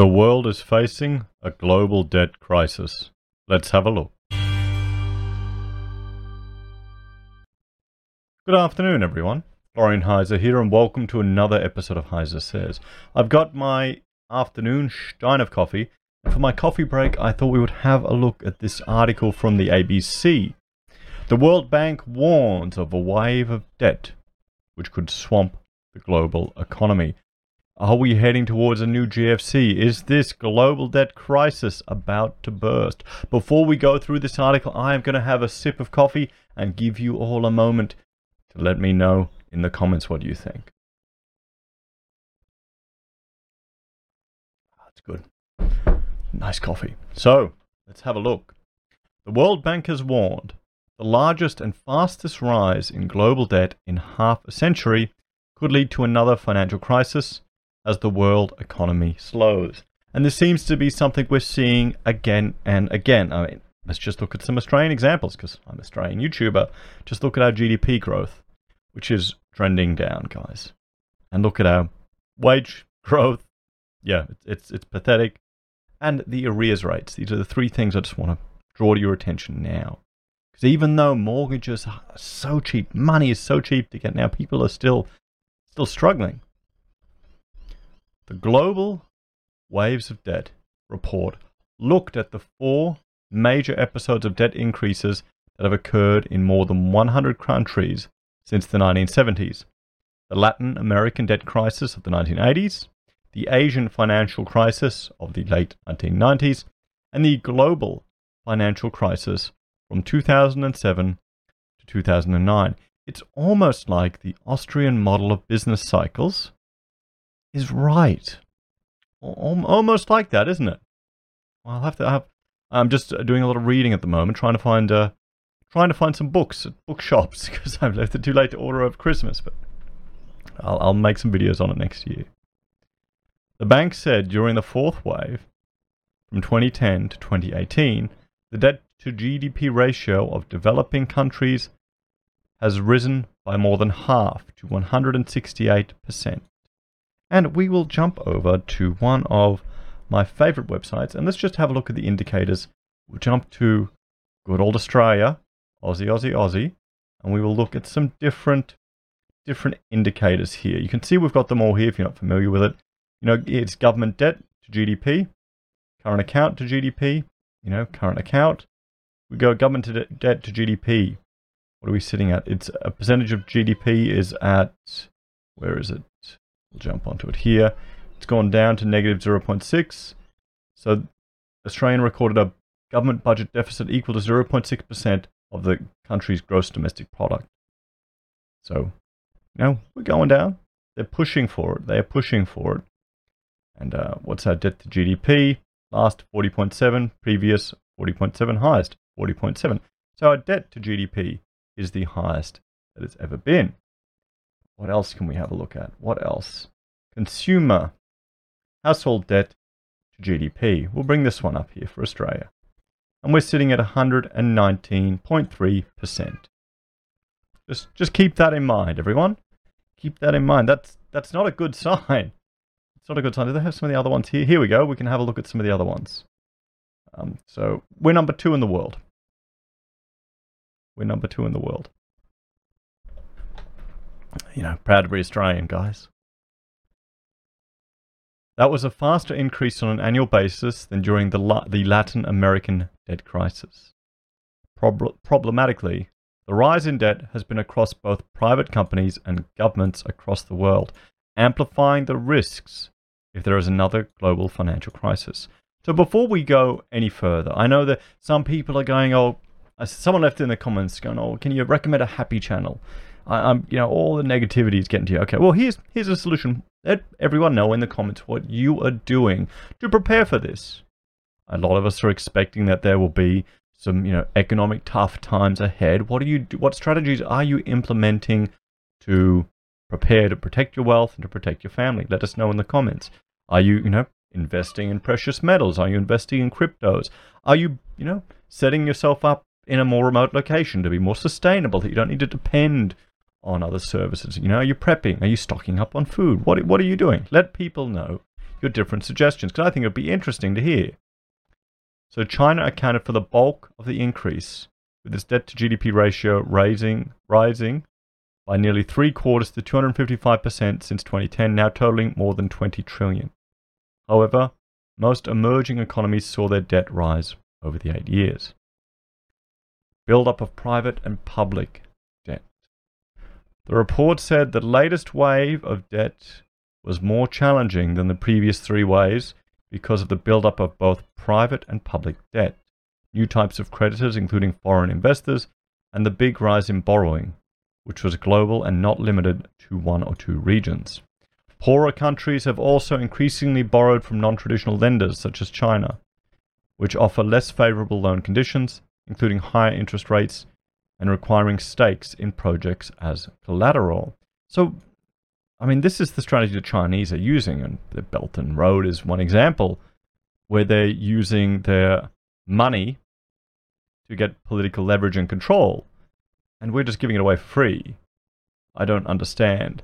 The world is facing a global debt crisis. Let's have a look. Good afternoon, everyone. Florian Heiser here, and welcome to another episode of Heiser Says. I've got my afternoon stein of coffee. For my coffee break, I thought we would have a look at this article from the ABC. The World Bank warns of a wave of debt which could swamp the global economy. Are we heading towards a new GFC? Is this global debt crisis about to burst? Before we go through this article, I am going to have a sip of coffee and give you all a moment to let me know in the comments what you think. Ah, That's good. Nice coffee. So, let's have a look. The World Bank has warned the largest and fastest rise in global debt in half a century could lead to another financial crisis as the world economy slows. And this seems to be something we're seeing again and again. I mean, let's just look at some Australian examples because I'm an Australian YouTuber. Just look at our GDP growth, which is trending down, guys. And look at our wage growth. Yeah, it's, it's pathetic. And the arrears rates. These are the three things I just want to draw to your attention now. Because even though mortgages are so cheap, money is so cheap to get now, people are still still struggling. The Global Waves of Debt report looked at the four major episodes of debt increases that have occurred in more than 100 countries since the 1970s the Latin American debt crisis of the 1980s, the Asian financial crisis of the late 1990s, and the global financial crisis from 2007 to 2009. It's almost like the Austrian model of business cycles is right. Almost like that, isn't it? Well, I'll have to have. I'm just doing a lot of reading at the moment, trying to find uh, trying to find some books at bookshops because I've left it too late to order over Christmas. But I'll, I'll make some videos on it next year. The bank said during the fourth wave, from 2010 to 2018, the debt to GDP ratio of developing countries has risen by more than half to 168%. And we will jump over to one of my favorite websites and let's just have a look at the indicators. We'll jump to good old Australia, Aussie, Aussie, Aussie, and we will look at some different different indicators here. You can see we've got them all here if you're not familiar with it. You know, it's government debt to GDP, current account to GDP, you know, current account. We go government to de- debt to GDP. What are we sitting at? It's a percentage of GDP is at, where is it? We'll jump onto it here. It's gone down to negative 0.6. So Australia recorded a government budget deficit equal to 0.6% of the country's gross domestic product. So, know, we're going down. They're pushing for it. They are pushing for it. And uh, what's our debt to GDP? Last 40.7, previous 40.7, highest 40.7. So our debt to GDP is the highest that it's ever been. What else can we have a look at? What else? Consumer household debt to GDP. We'll bring this one up here for Australia. And we're sitting at 119.3%. Just, just keep that in mind, everyone. Keep that in mind. That's, that's not a good sign. It's not a good sign. Do they have some of the other ones here? Here we go. We can have a look at some of the other ones. Um, so we're number two in the world. We're number two in the world you know, proud to be Australian, guys. That was a faster increase on an annual basis than during the, La- the Latin American debt crisis. Prob- problematically, the rise in debt has been across both private companies and governments across the world, amplifying the risks if there is another global financial crisis. So, before we go any further, I know that some people are going, oh, uh, someone left in the comments going, oh, can you recommend a happy channel? I, am you know, all the negativity is getting to you. Okay, well, here's here's a solution. Let everyone know in the comments what you are doing to prepare for this. A lot of us are expecting that there will be some, you know, economic tough times ahead. What are you? What strategies are you implementing to prepare to protect your wealth and to protect your family? Let us know in the comments. Are you, you know, investing in precious metals? Are you investing in cryptos? Are you, you know, setting yourself up in a more remote location to be more sustainable that you don't need to depend on other services? You know, are you prepping? Are you stocking up on food? What, what are you doing? Let people know your different suggestions because I think it'd be interesting to hear. So China accounted for the bulk of the increase, with its debt to GDP ratio rising, rising by nearly three quarters to 255% since 2010, now totaling more than 20 trillion. However, most emerging economies saw their debt rise over the eight years. Build-up of private and public. The report said the latest wave of debt was more challenging than the previous three waves because of the build-up of both private and public debt, new types of creditors, including foreign investors, and the big rise in borrowing, which was global and not limited to one or two regions. Poorer countries have also increasingly borrowed from non traditional lenders such as China, which offer less favorable loan conditions, including higher interest rates and requiring stakes in projects as collateral. So, I mean, this is the strategy the Chinese are using, and the Belt and Road is one example where they're using their money to get political leverage and control and we're just giving it away for free. I don't understand.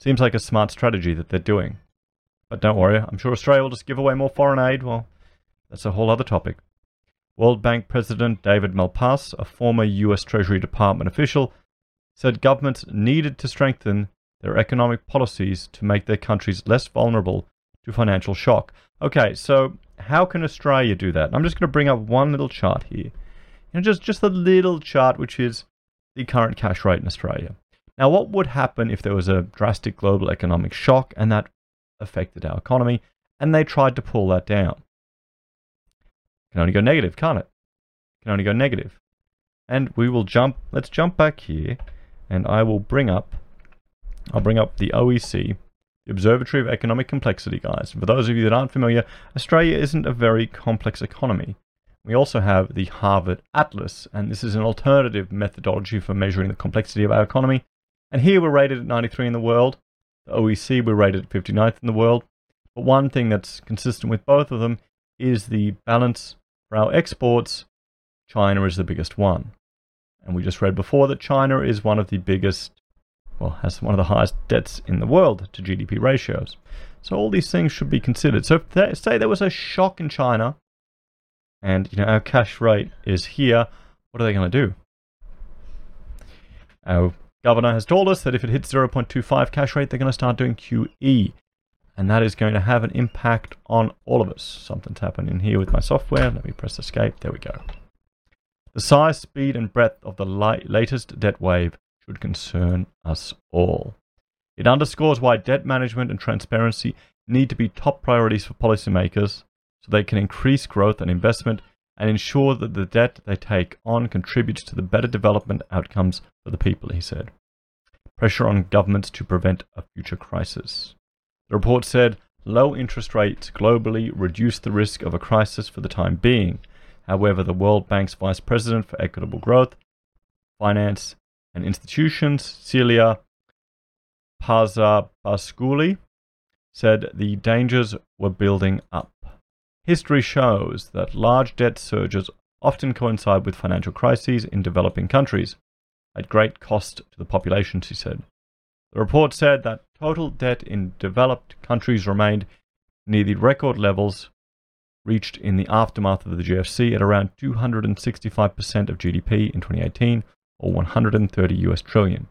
Seems like a smart strategy that they're doing. But don't worry, I'm sure Australia will just give away more foreign aid. Well, that's a whole other topic. World Bank President David Malpass, a former US Treasury Department official, said governments needed to strengthen their economic policies to make their countries less vulnerable to financial shock. Okay, so how can Australia do that? I'm just going to bring up one little chart here. You know, just just a little chart which is the current cash rate in Australia. Now, what would happen if there was a drastic global economic shock and that affected our economy and they tried to pull that down? Can only go negative, can't it? Can only go negative. And we will jump, let's jump back here and I will bring up, I'll bring up the OEC, the Observatory of Economic Complexity, guys. For those of you that aren't familiar, Australia isn't a very complex economy. We also have the Harvard Atlas, and this is an alternative methodology for measuring the complexity of our economy. And here we're rated at 93 in the world. The OEC, we're rated at 59th in the world. But one thing that's consistent with both of them is the balance for our exports. China is the biggest one. And we just read before that China is one of the biggest, well, has one of the highest debts in the world to GDP ratios. So all these things should be considered. So if they, say there was a shock in China, and you know our cash rate is here. What are they going to do? Our governor has told us that if it hits 0.25 cash rate, they're going to start doing QE. And that is going to have an impact on all of us. Something's happening here with my software. Let me press escape. There we go. The size, speed, and breadth of the latest debt wave should concern us all. It underscores why debt management and transparency need to be top priorities for policymakers so they can increase growth and investment and ensure that the debt they take on contributes to the better development outcomes for the people, he said. Pressure on governments to prevent a future crisis. The report said low interest rates globally reduce the risk of a crisis for the time being. However, the World Bank's Vice President for Equitable Growth, Finance and Institutions, Ceyla Pazarbasioglu, said the dangers were building up. History shows that large debt surges often coincide with financial crises in developing countries, at great cost to the population, she said. The report said that total debt in developed countries remained near the record levels reached in the aftermath of the GFC at around 265% of GDP in 2018, or 130 US trillion.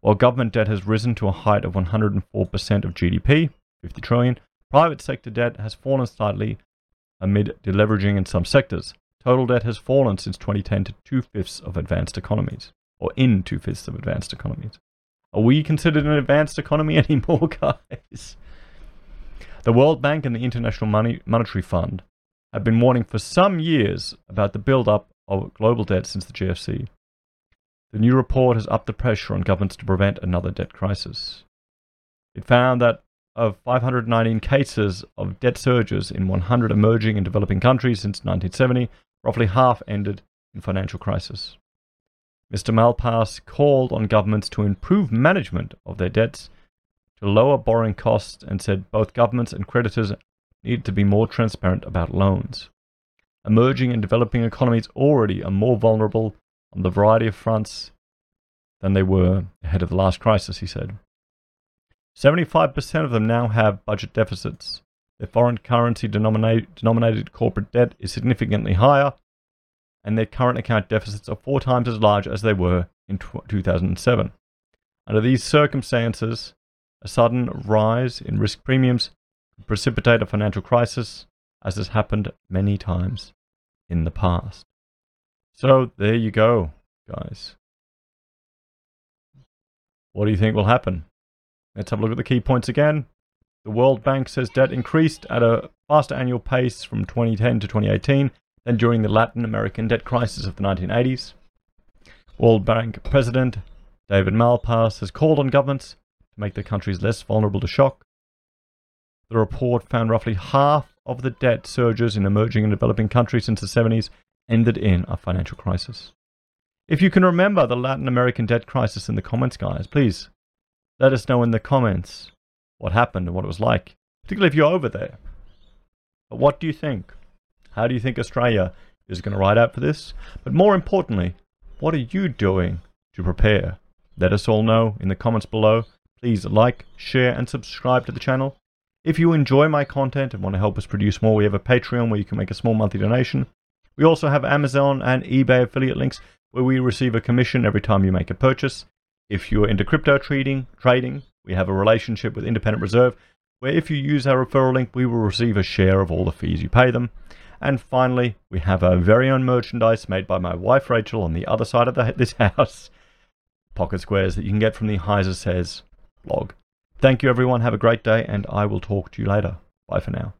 While government debt has risen to a height of 104% of GDP, 50 trillion, Private sector debt has fallen slightly amid deleveraging in some sectors. Total debt has fallen since 2010 to two fifths of advanced economies, or in two fifths of advanced economies. Are we considered an advanced economy anymore, guys? The World Bank and the International Money, Monetary Fund have been warning for some years about the build-up of global debt since the GFC. The new report has upped the pressure on governments to prevent another debt crisis. It found that of 519 cases of debt surges in 100 emerging and developing countries since 1970, roughly half ended in financial crisis. Mr. Malpass called on governments to improve management of their debts, to lower borrowing costs, and said both governments and creditors need to be more transparent about loans. Emerging and developing economies already are more vulnerable on the variety of fronts than they were ahead of the last crisis, he said. 75% of them now have budget deficits. Their foreign currency denominated, denominated corporate debt is significantly higher, and their current account deficits are four times as large as they were in 2007. Under these circumstances, a sudden rise in risk premiums could precipitate a financial crisis, as has happened many times in the past. So there you go, guys. What do you think will happen? Let's have a look at the key points again. The World Bank says debt increased at a faster annual pace from 2010 to 2018 than during the Latin American debt crisis of the 1980s. World Bank President David Malpass has called on governments to make their countries less vulnerable to shock. The report found roughly half of the debt surges in emerging and developing countries since the 70s ended in a financial crisis. If you can remember the Latin American debt crisis in the comments, guys, please let us know in the comments what happened and what it was like, particularly if you're over there. But what do you think? How do you think Australia is going to ride out for this? But more importantly, what are you doing to prepare? Let us all know in the comments below. Please like, share, and subscribe to the channel. If you enjoy my content and want to help us produce more, we have a Patreon where you can make a small monthly donation. We also have Amazon and eBay affiliate links where we receive a commission every time you make a purchase. If you're into crypto trading, trading, we have a relationship with Independent Reserve where if you use our referral link, we will receive a share of all the fees you pay them. And finally, we have our very own merchandise made by my wife Rachel on the other side of the, this house, pocket squares that you can get from the Heiser Says blog. Thank you, everyone. Have a great day, and I will talk to you later. Bye for now.